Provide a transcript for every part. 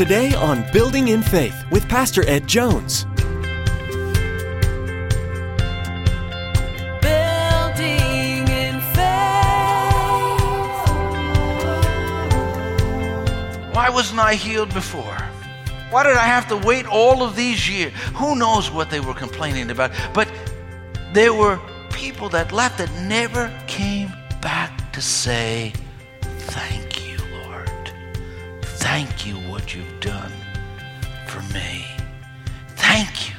Today on Building in Faith with Pastor Ed Jones. Building in faith. Why wasn't I healed before? Why did I have to wait all of these years? Who knows what they were complaining about? But there were people that left that never came back to say, Thank you, Lord. Thank you what you've done for me. Thank you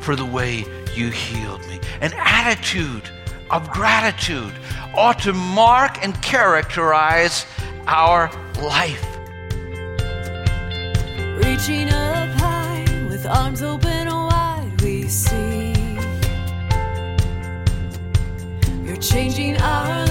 for the way you healed me. An attitude of gratitude ought to mark and characterize our life. Reaching up high with arms open wide, we see. You're changing our lives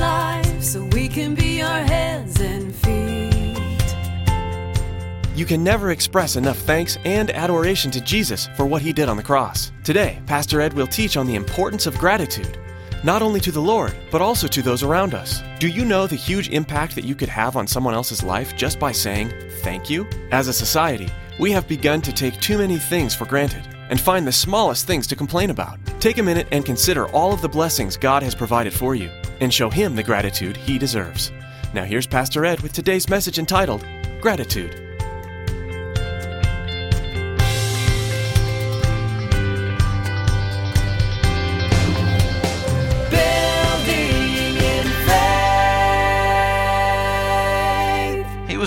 You can never express enough thanks and adoration to Jesus for what he did on the cross. Today, Pastor Ed will teach on the importance of gratitude, not only to the Lord, but also to those around us. Do you know the huge impact that you could have on someone else's life just by saying thank you? As a society, we have begun to take too many things for granted and find the smallest things to complain about. Take a minute and consider all of the blessings God has provided for you and show Him the gratitude He deserves. Now, here's Pastor Ed with today's message entitled Gratitude.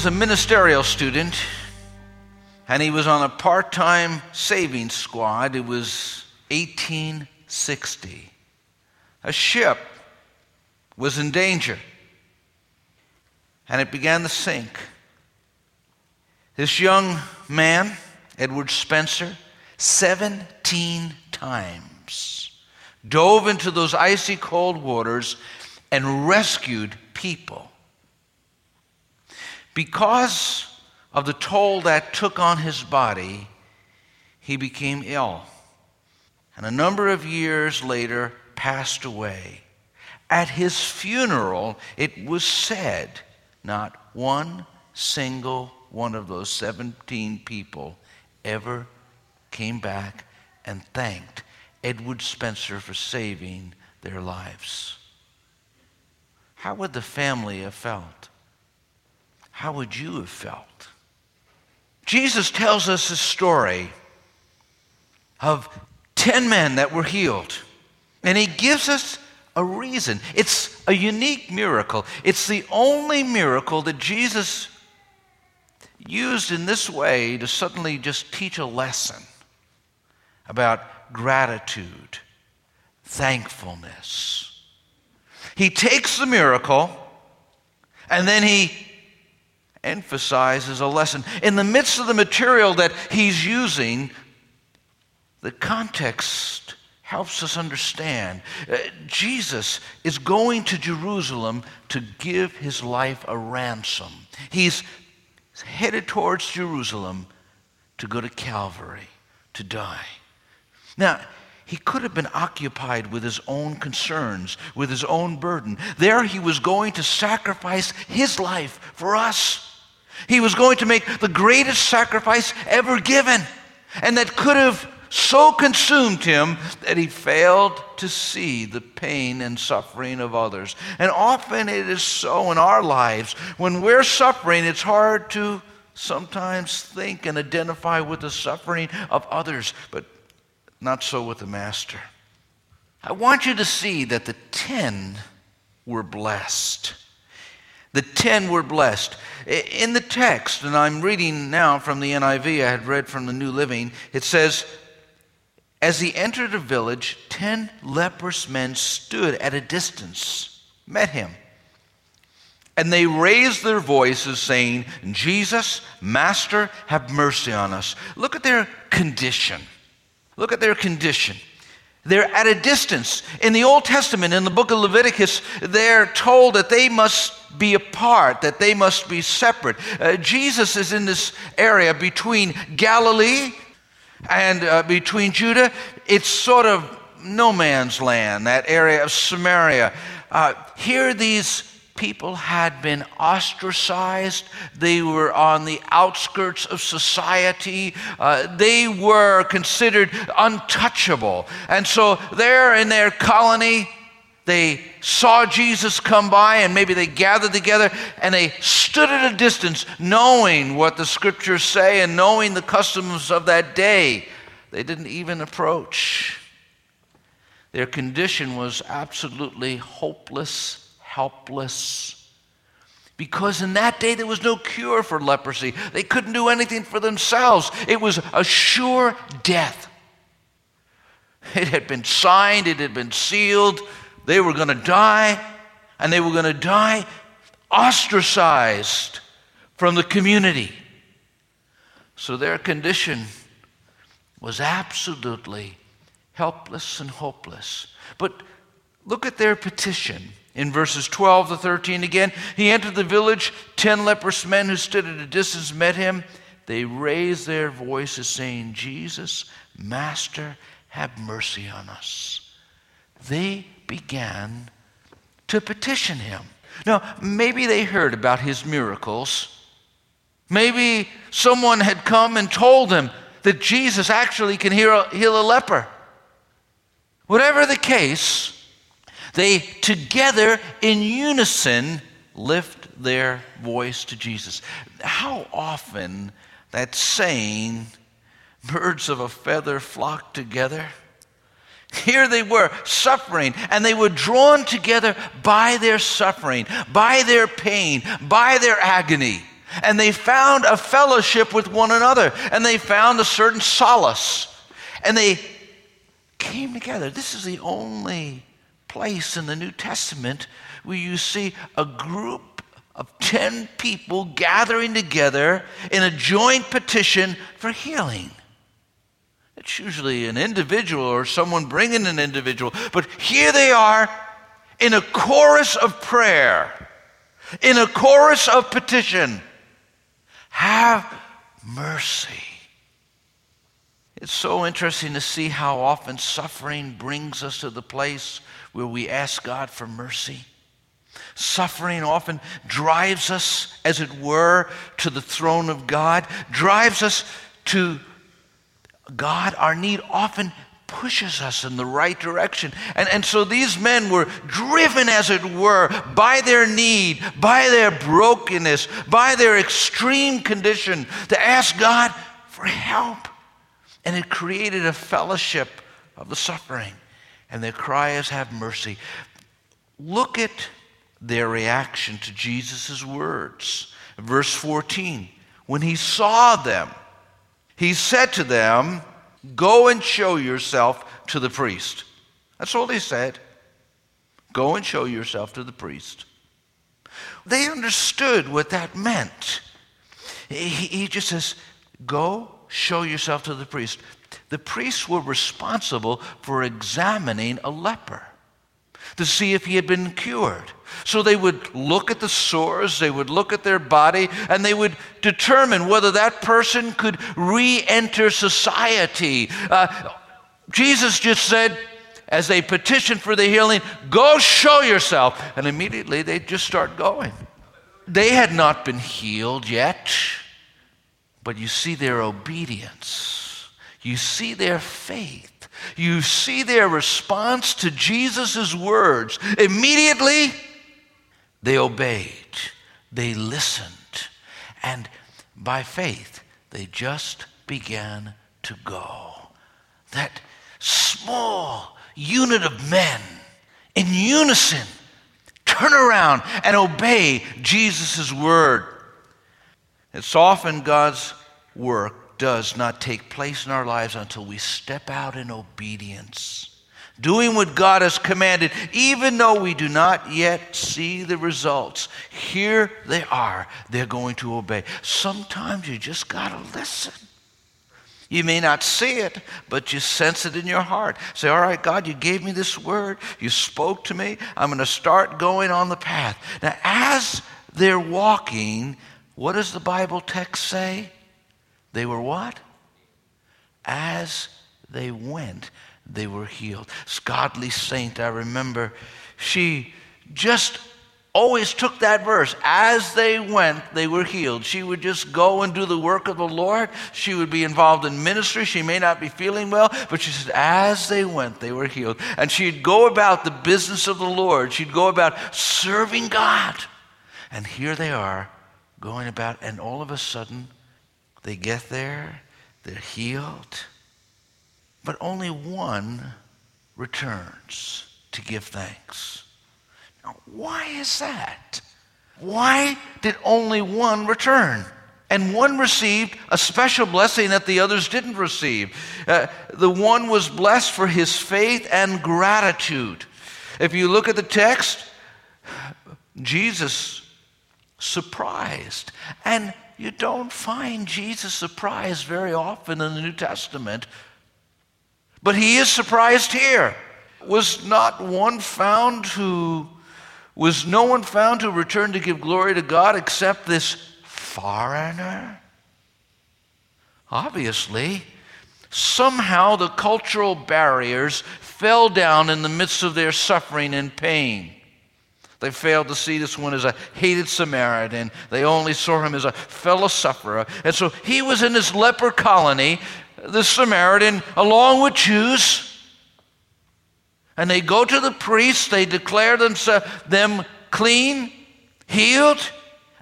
Was a ministerial student and he was on a part time savings squad. It was 1860. A ship was in danger and it began to sink. This young man, Edward Spencer, 17 times dove into those icy cold waters and rescued people. Because of the toll that took on his body, he became ill. And a number of years later, passed away. At his funeral, it was said not one single one of those 17 people ever came back and thanked Edward Spencer for saving their lives. How would the family have felt? How would you have felt? Jesus tells us a story of 10 men that were healed, and he gives us a reason. It's a unique miracle. It's the only miracle that Jesus used in this way to suddenly just teach a lesson about gratitude, thankfulness. He takes the miracle and then he emphasizes a lesson. In the midst of the material that he's using, the context helps us understand. Uh, Jesus is going to Jerusalem to give his life a ransom. He's headed towards Jerusalem to go to Calvary to die. Now, he could have been occupied with his own concerns, with his own burden. There, he was going to sacrifice his life for us. He was going to make the greatest sacrifice ever given, and that could have so consumed him that he failed to see the pain and suffering of others. And often it is so in our lives. When we're suffering, it's hard to sometimes think and identify with the suffering of others, but not so with the Master. I want you to see that the ten were blessed. The ten were blessed. In the text, and I'm reading now from the NIV, I had read from the New Living, it says, As he entered a village, ten leprous men stood at a distance, met him. And they raised their voices, saying, Jesus, Master, have mercy on us. Look at their condition. Look at their condition. They're at a distance. In the Old Testament, in the book of Leviticus, they're told that they must be apart, that they must be separate. Uh, Jesus is in this area between Galilee and uh, between Judah. It's sort of no man's land, that area of Samaria. Uh, here, these people had been ostracized. They were on the outskirts of society. Uh, they were considered untouchable. And so, there in their colony, they saw Jesus come by and maybe they gathered together and they stood at a distance, knowing what the scriptures say and knowing the customs of that day. They didn't even approach. Their condition was absolutely hopeless, helpless. Because in that day there was no cure for leprosy. They couldn't do anything for themselves. It was a sure death. It had been signed, it had been sealed. They were going to die, and they were going to die ostracized from the community. So their condition was absolutely helpless and hopeless. But look at their petition. In verses 12 to 13 again, he entered the village. Ten leprous men who stood at a distance met him. They raised their voices, saying, Jesus, Master, have mercy on us. They began to petition him. Now, maybe they heard about his miracles. Maybe someone had come and told them that Jesus actually can heal a leper. Whatever the case, they together in unison lift their voice to Jesus. How often that saying, birds of a feather flock together? Here they were suffering, and they were drawn together by their suffering, by their pain, by their agony. And they found a fellowship with one another, and they found a certain solace. And they came together. This is the only place in the New Testament where you see a group of 10 people gathering together in a joint petition for healing. It's usually an individual or someone bringing an individual. But here they are in a chorus of prayer, in a chorus of petition. Have mercy. It's so interesting to see how often suffering brings us to the place where we ask God for mercy. Suffering often drives us, as it were, to the throne of God, drives us to God, our need often pushes us in the right direction. And, and so these men were driven, as it were, by their need, by their brokenness, by their extreme condition to ask God for help. And it created a fellowship of the suffering. And their cry is, Have mercy. Look at their reaction to Jesus' words. Verse 14 When he saw them, he said to them, Go and show yourself to the priest. That's all he said. Go and show yourself to the priest. They understood what that meant. He, he just says, Go show yourself to the priest. The priests were responsible for examining a leper to see if he had been cured. So they would look at the sores, they would look at their body, and they would determine whether that person could re enter society. Uh, Jesus just said, as they petitioned for the healing, go show yourself. And immediately they just start going. They had not been healed yet, but you see their obedience, you see their faith. You see their response to Jesus' words. Immediately, they obeyed, they listened, and by faith, they just began to go. That small unit of men in unison turn around and obey Jesus' word. It's often God's work does not take place in our lives until we step out in obedience doing what God has commanded, even though we do not yet see the results. Here they are. They're going to obey. Sometimes you just got to listen. You may not see it, but you sense it in your heart. Say, All right, God, you gave me this word. You spoke to me. I'm going to start going on the path. Now, as they're walking, what does the Bible text say? They were what? As they went they were healed. This godly saint, I remember, she just always took that verse. As they went, they were healed. She would just go and do the work of the Lord. She would be involved in ministry. She may not be feeling well, but she said, as they went, they were healed. And she'd go about the business of the Lord. She'd go about serving God. And here they are going about, and all of a sudden, they get there, they're healed, but only one returns to give thanks. Now, why is that? Why did only one return? And one received a special blessing that the others didn't receive. Uh, the one was blessed for his faith and gratitude. If you look at the text, Jesus surprised. And you don't find Jesus surprised very often in the New Testament. But he is surprised here. Was not one found who was no one found to return to give glory to God except this foreigner? Obviously, somehow the cultural barriers fell down in the midst of their suffering and pain. They failed to see this one as a hated Samaritan. They only saw him as a fellow sufferer. And so he was in this leper colony, the Samaritan, along with Jews. And they go to the priest, they declare them uh, clean, healed,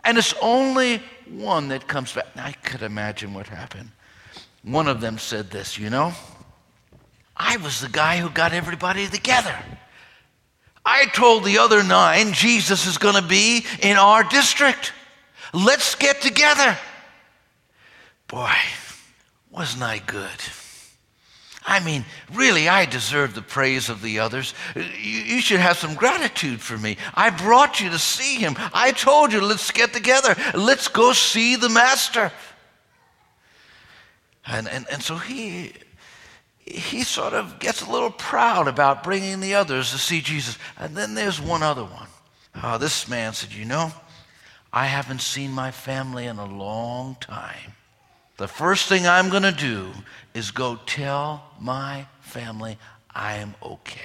and it's only one that comes back. I could imagine what happened. One of them said this, you know, I was the guy who got everybody together. I told the other nine Jesus is going to be in our district. Let's get together. Boy, wasn't I good? I mean, really, I deserve the praise of the others. You, you, should have some gratitude for me. I brought you to see him. I told you, let's get together. Let's go see the master. And, and, and so he, he sort of gets a little proud about bringing the others to see Jesus. And then there's one other one. Oh, this man said, You know, I haven't seen my family in a long time. The first thing I'm going to do is go tell my family I'm okay.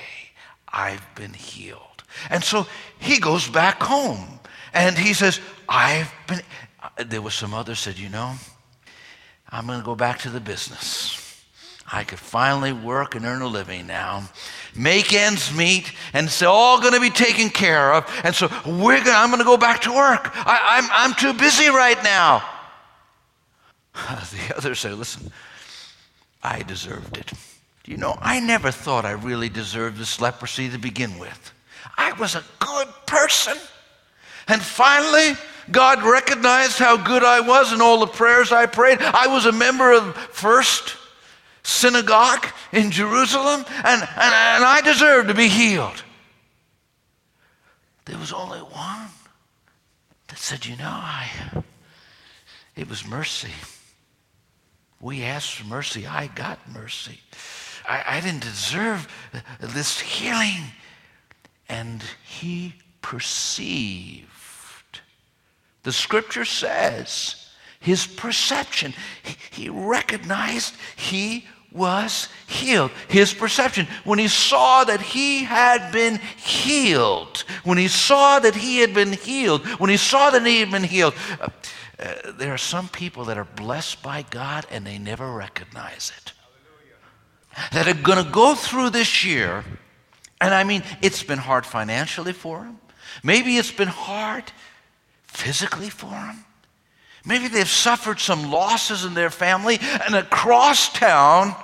I've been healed. And so he goes back home and he says, I've been. Uh, there was some others said, You know, I'm going to go back to the business. I could finally work and earn a living now, make ends meet, and it's all going to be taken care of. And so we're gonna, I'm going to go back to work. I, I'm, I'm too busy right now. The others say, listen, I deserved it. You know, I never thought I really deserved this leprosy to begin with. I was a good person. And finally, God recognized how good I was in all the prayers I prayed. I was a member of First Synagogue in Jerusalem, and, and, and I deserved to be healed. There was only one that said, You know, I, it was mercy. We asked for mercy. I got mercy. I, I didn't deserve this healing. And he perceived. The scripture says his perception, he, he recognized he was healed. His perception, when he saw that he had been healed, when he saw that he had been healed, when he saw that he had been healed, uh, uh, there are some people that are blessed by God and they never recognize it. That are going to go through this year, and I mean, it's been hard financially for them. Maybe it's been hard physically for them. Maybe they've suffered some losses in their family, and across town,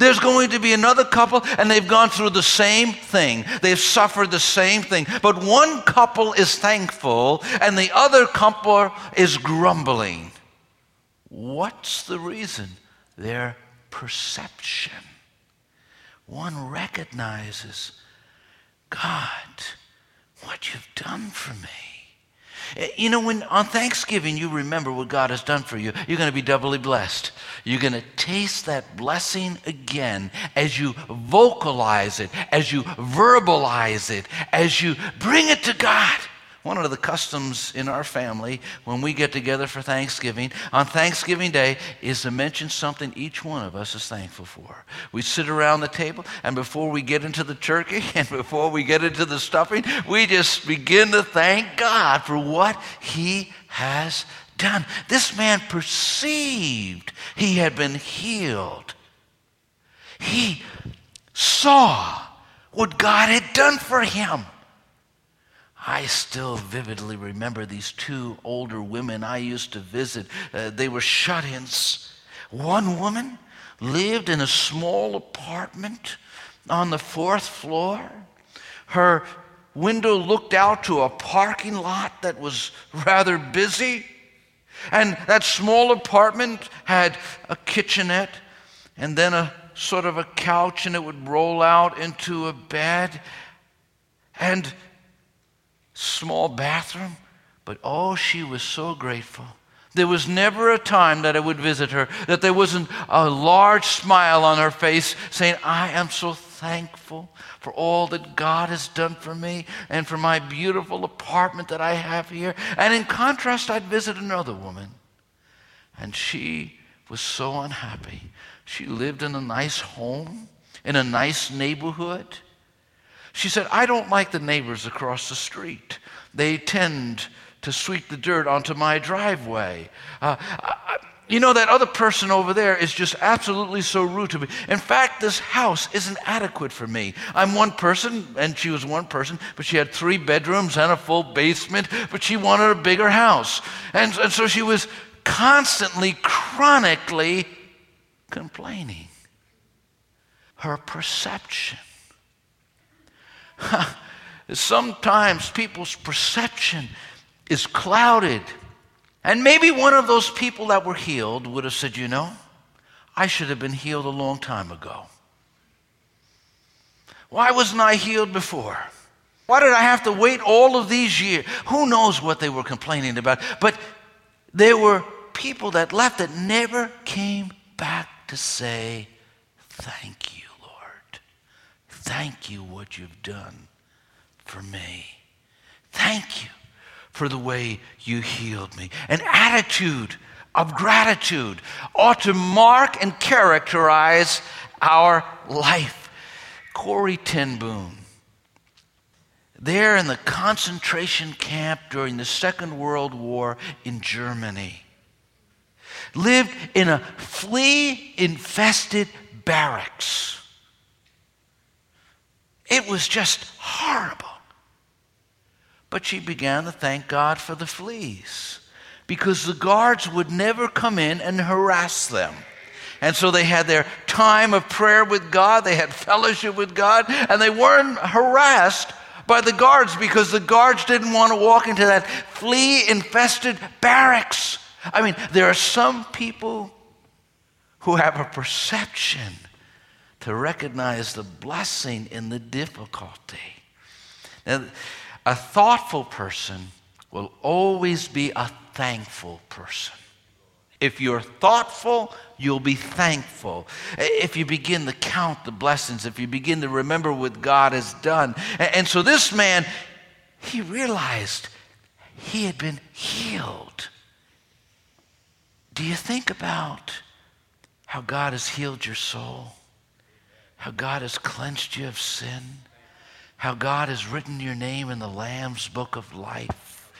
there's going to be another couple, and they've gone through the same thing. They've suffered the same thing. But one couple is thankful, and the other couple is grumbling. What's the reason? Their perception. One recognizes, God, what you've done for me. Eh, you know, when on Thanksgiving you remember what God has done for you, you're going to be doubly blessed. You're going to taste that blessing again as you vocalize it, as you verbalize it, as you bring it to God. One of the customs in our family when we get together for Thanksgiving on Thanksgiving Day is to mention something each one of us is thankful for. We sit around the table, and before we get into the turkey and before we get into the stuffing, we just begin to thank God for what He has done. This man perceived he had been healed. He saw what God had done for him. I still vividly remember these two older women I used to visit. Uh, they were shut ins. One woman lived in a small apartment on the fourth floor. Her window looked out to a parking lot that was rather busy. And that small apartment had a kitchenette and then a sort of a couch, and it would roll out into a bed. And small bathroom, but oh, she was so grateful. There was never a time that I would visit her that there wasn't a large smile on her face saying, I am so thankful for all that God has done for me and for my beautiful apartment that I have here. And in contrast, I'd visit another woman, and she was so unhappy. She lived in a nice home, in a nice neighborhood. She said, I don't like the neighbors across the street. They tend to sweep the dirt onto my driveway. Uh, I, you know, that other person over there is just absolutely so rude to me. In fact, this house isn't adequate for me. I'm one person, and she was one person, but she had three bedrooms and a full basement, but she wanted a bigger house. And, and so she was constantly, chronically complaining. Her perception Sometimes people's perception is clouded. And maybe one of those people that were healed would have said, You know, I should have been healed a long time ago. Why wasn't I healed before? Why did I have to wait all of these years? Who knows what they were complaining about? But there were people that left that never came back to say, Thank you. Thank you what you've done for me. Thank you for the way you healed me. An attitude of gratitude ought to mark and characterize our life. Corrie ten Boom, there in the concentration camp during the Second World War in Germany, lived in a flea infested barracks. It was just horrible. But she began to thank God for the fleas because the guards would never come in and harass them. And so they had their time of prayer with God, they had fellowship with God, and they weren't harassed by the guards because the guards didn't want to walk into that flea infested barracks. I mean, there are some people who have a perception to recognize the blessing in the difficulty. Now, a thoughtful person will always be a thankful person. If you're thoughtful, you'll be thankful. If you begin to count the blessings, if you begin to remember what God has done. And so this man, he realized he had been healed. Do you think about how God has healed your soul? How God has cleansed you of sin, how God has written your name in the Lamb's book of life,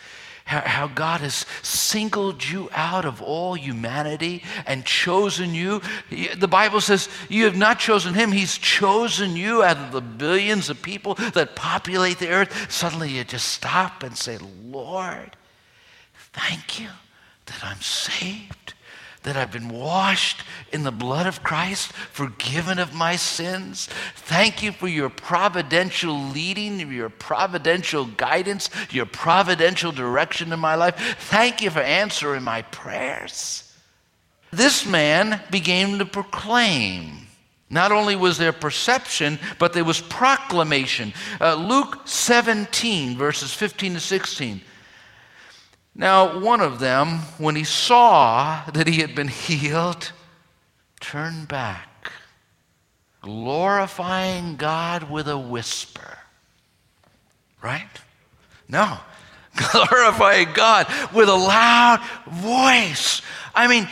how, how God has singled you out of all humanity and chosen you. The Bible says you have not chosen him, he's chosen you out of the billions of people that populate the earth. Suddenly you just stop and say, Lord, thank you that I'm saved that I've been washed in the blood of Christ, forgiven of my sins. Thank you for your providential leading, your providential guidance, your providential direction in my life. Thank you for answering my prayers. This man began to proclaim. Not only was there perception, but there was proclamation. Uh, Luke 17, verses 15 to 16. Now, one of them, when he saw that he had been healed, turned back, glorifying God with a whisper. Right? No. glorifying God with a loud voice. I mean,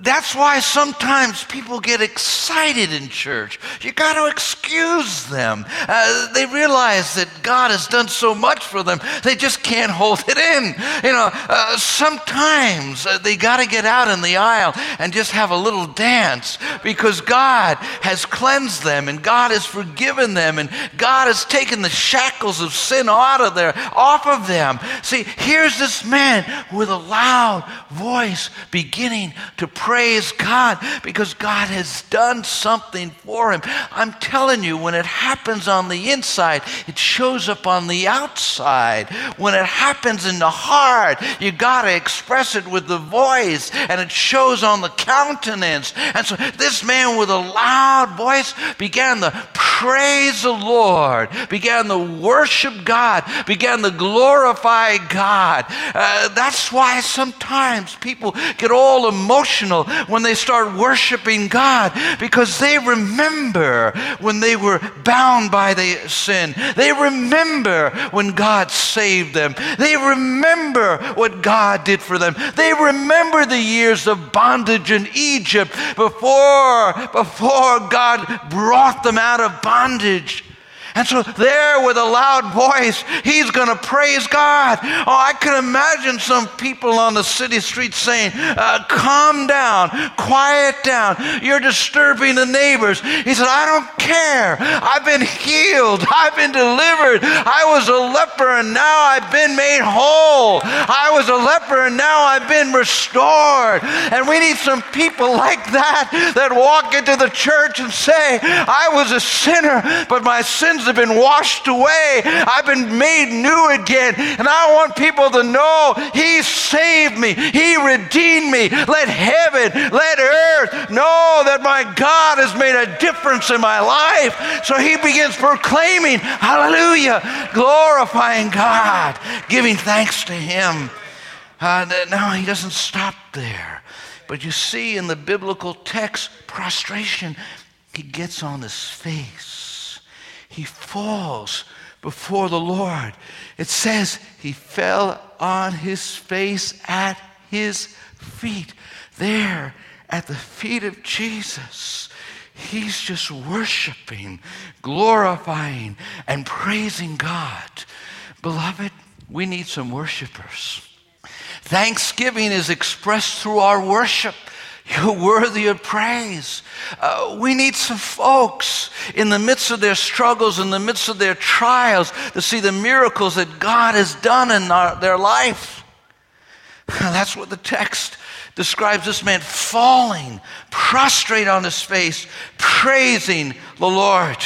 that's why sometimes people get excited in church. You got to excuse them. Uh, they realize that God has done so much for them, they just can't hold it in. You know, uh, sometimes uh, they got to get out in the aisle and just have a little dance because God has cleansed them and God has forgiven them and God has taken the shackles of sin out of there, off of them. See, here's this man with a loud voice beginning to praise God because God has done something for him. I'm telling you, when it happens on the inside, it shows up on the outside. When it happens in the heart, you got to express it with the voice, and it shows on the countenance. And so this man with a loud voice began to praise the Lord, began to worship God, began to glorify God. Uh, that's why sometimes people get all emotional when they start worshiping God because they remember when they were bound by the sin. They remember when God saved them. They remember what God did for them. They remember the years of bondage in Egypt before, before God brought them out of bondage. And so, there with a loud voice, he's going to praise God. Oh, I can imagine some people on the city streets saying, uh, Calm down, quiet down. You're disturbing the neighbors. He said, I don't care. I've been healed, I've been delivered. I was a leper and now I've been made whole. I was a leper and now I've been restored. And we need some people like that that walk into the church and say, I was a sinner, but my sins have been washed away. I've been made new again. And I want people to know He saved me, He redeemed me. Let heaven, let earth know that my God has made a difference in my life. So He begins proclaiming, Hallelujah, glorifying God, giving thanks to Him. Uh, now, He doesn't stop there. But you see in the biblical text, prostration, he gets on his face he falls before the Lord. It says he fell on his face at his feet. There at the feet of Jesus, he's just worshiping, glorifying, and praising God. Beloved, we need some worshipers. Thanksgiving is expressed through our worship. You're worthy of praise. Uh, we need some folks in the midst of their struggles, in the midst of their trials, to see the miracles that God has done in our, their life. That's what the text describes this man falling, prostrate on his face, praising the Lord.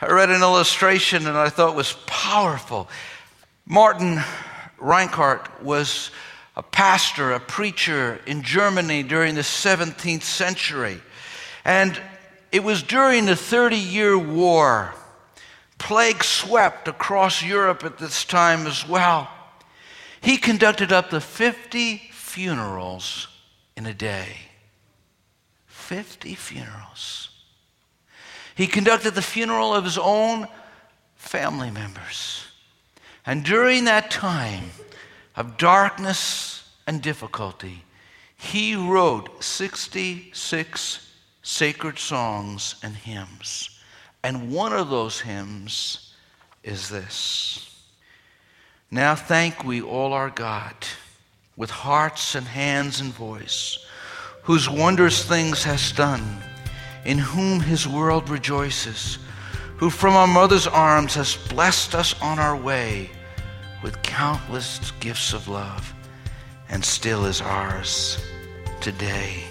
I read an illustration and I thought was powerful. Martin Rinkart was a pastor, a preacher in Germany during the 17th century. And it was during the 30 year war. Plague swept across Europe at this time as well. He conducted up to 50 funerals in a day. 50 funerals. He conducted the funeral of his own family members. And during that time, of darkness and difficulty, he wrote 66 sacred songs and hymns. And one of those hymns is this Now thank we all our God with hearts and hands and voice, whose wondrous things has done, in whom his world rejoices, who from our mother's arms has blessed us on our way with countless gifts of love and still is ours today.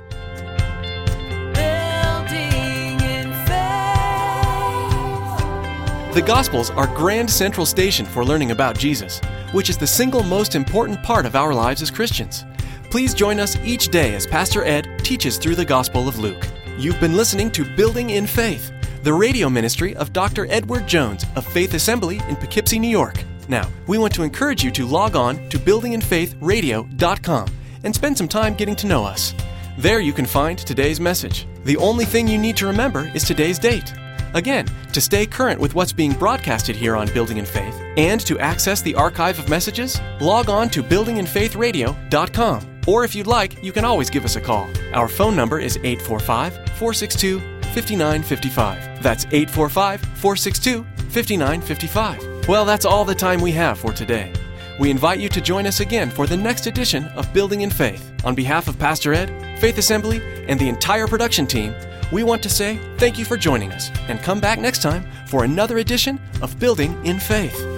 The Gospels are Grand Central Station for learning about Jesus, which is the single most important part of our lives as Christians. Please join us each day as Pastor Ed teaches through the Gospel of Luke. You've been listening to Building in Faith, the radio ministry of Dr. Edward Jones of Faith Assembly in Poughkeepsie, New York. Now, we want to encourage you to log on to buildinginfaithradio.com and spend some time getting to know us. There you can find today's message. The only thing you need to remember is today's date. Again, to stay current with what's being broadcasted here on Building in Faith and to access the archive of messages, log on to buildinginfaithradio.com. Or if you'd like, you can always give us a call. Our phone number is 845 462 5955. That's 845 462 5955. Well, that's all the time we have for today. We invite you to join us again for the next edition of Building in Faith. On behalf of Pastor Ed, Faith Assembly, and the entire production team, we want to say thank you for joining us and come back next time for another edition of Building in Faith.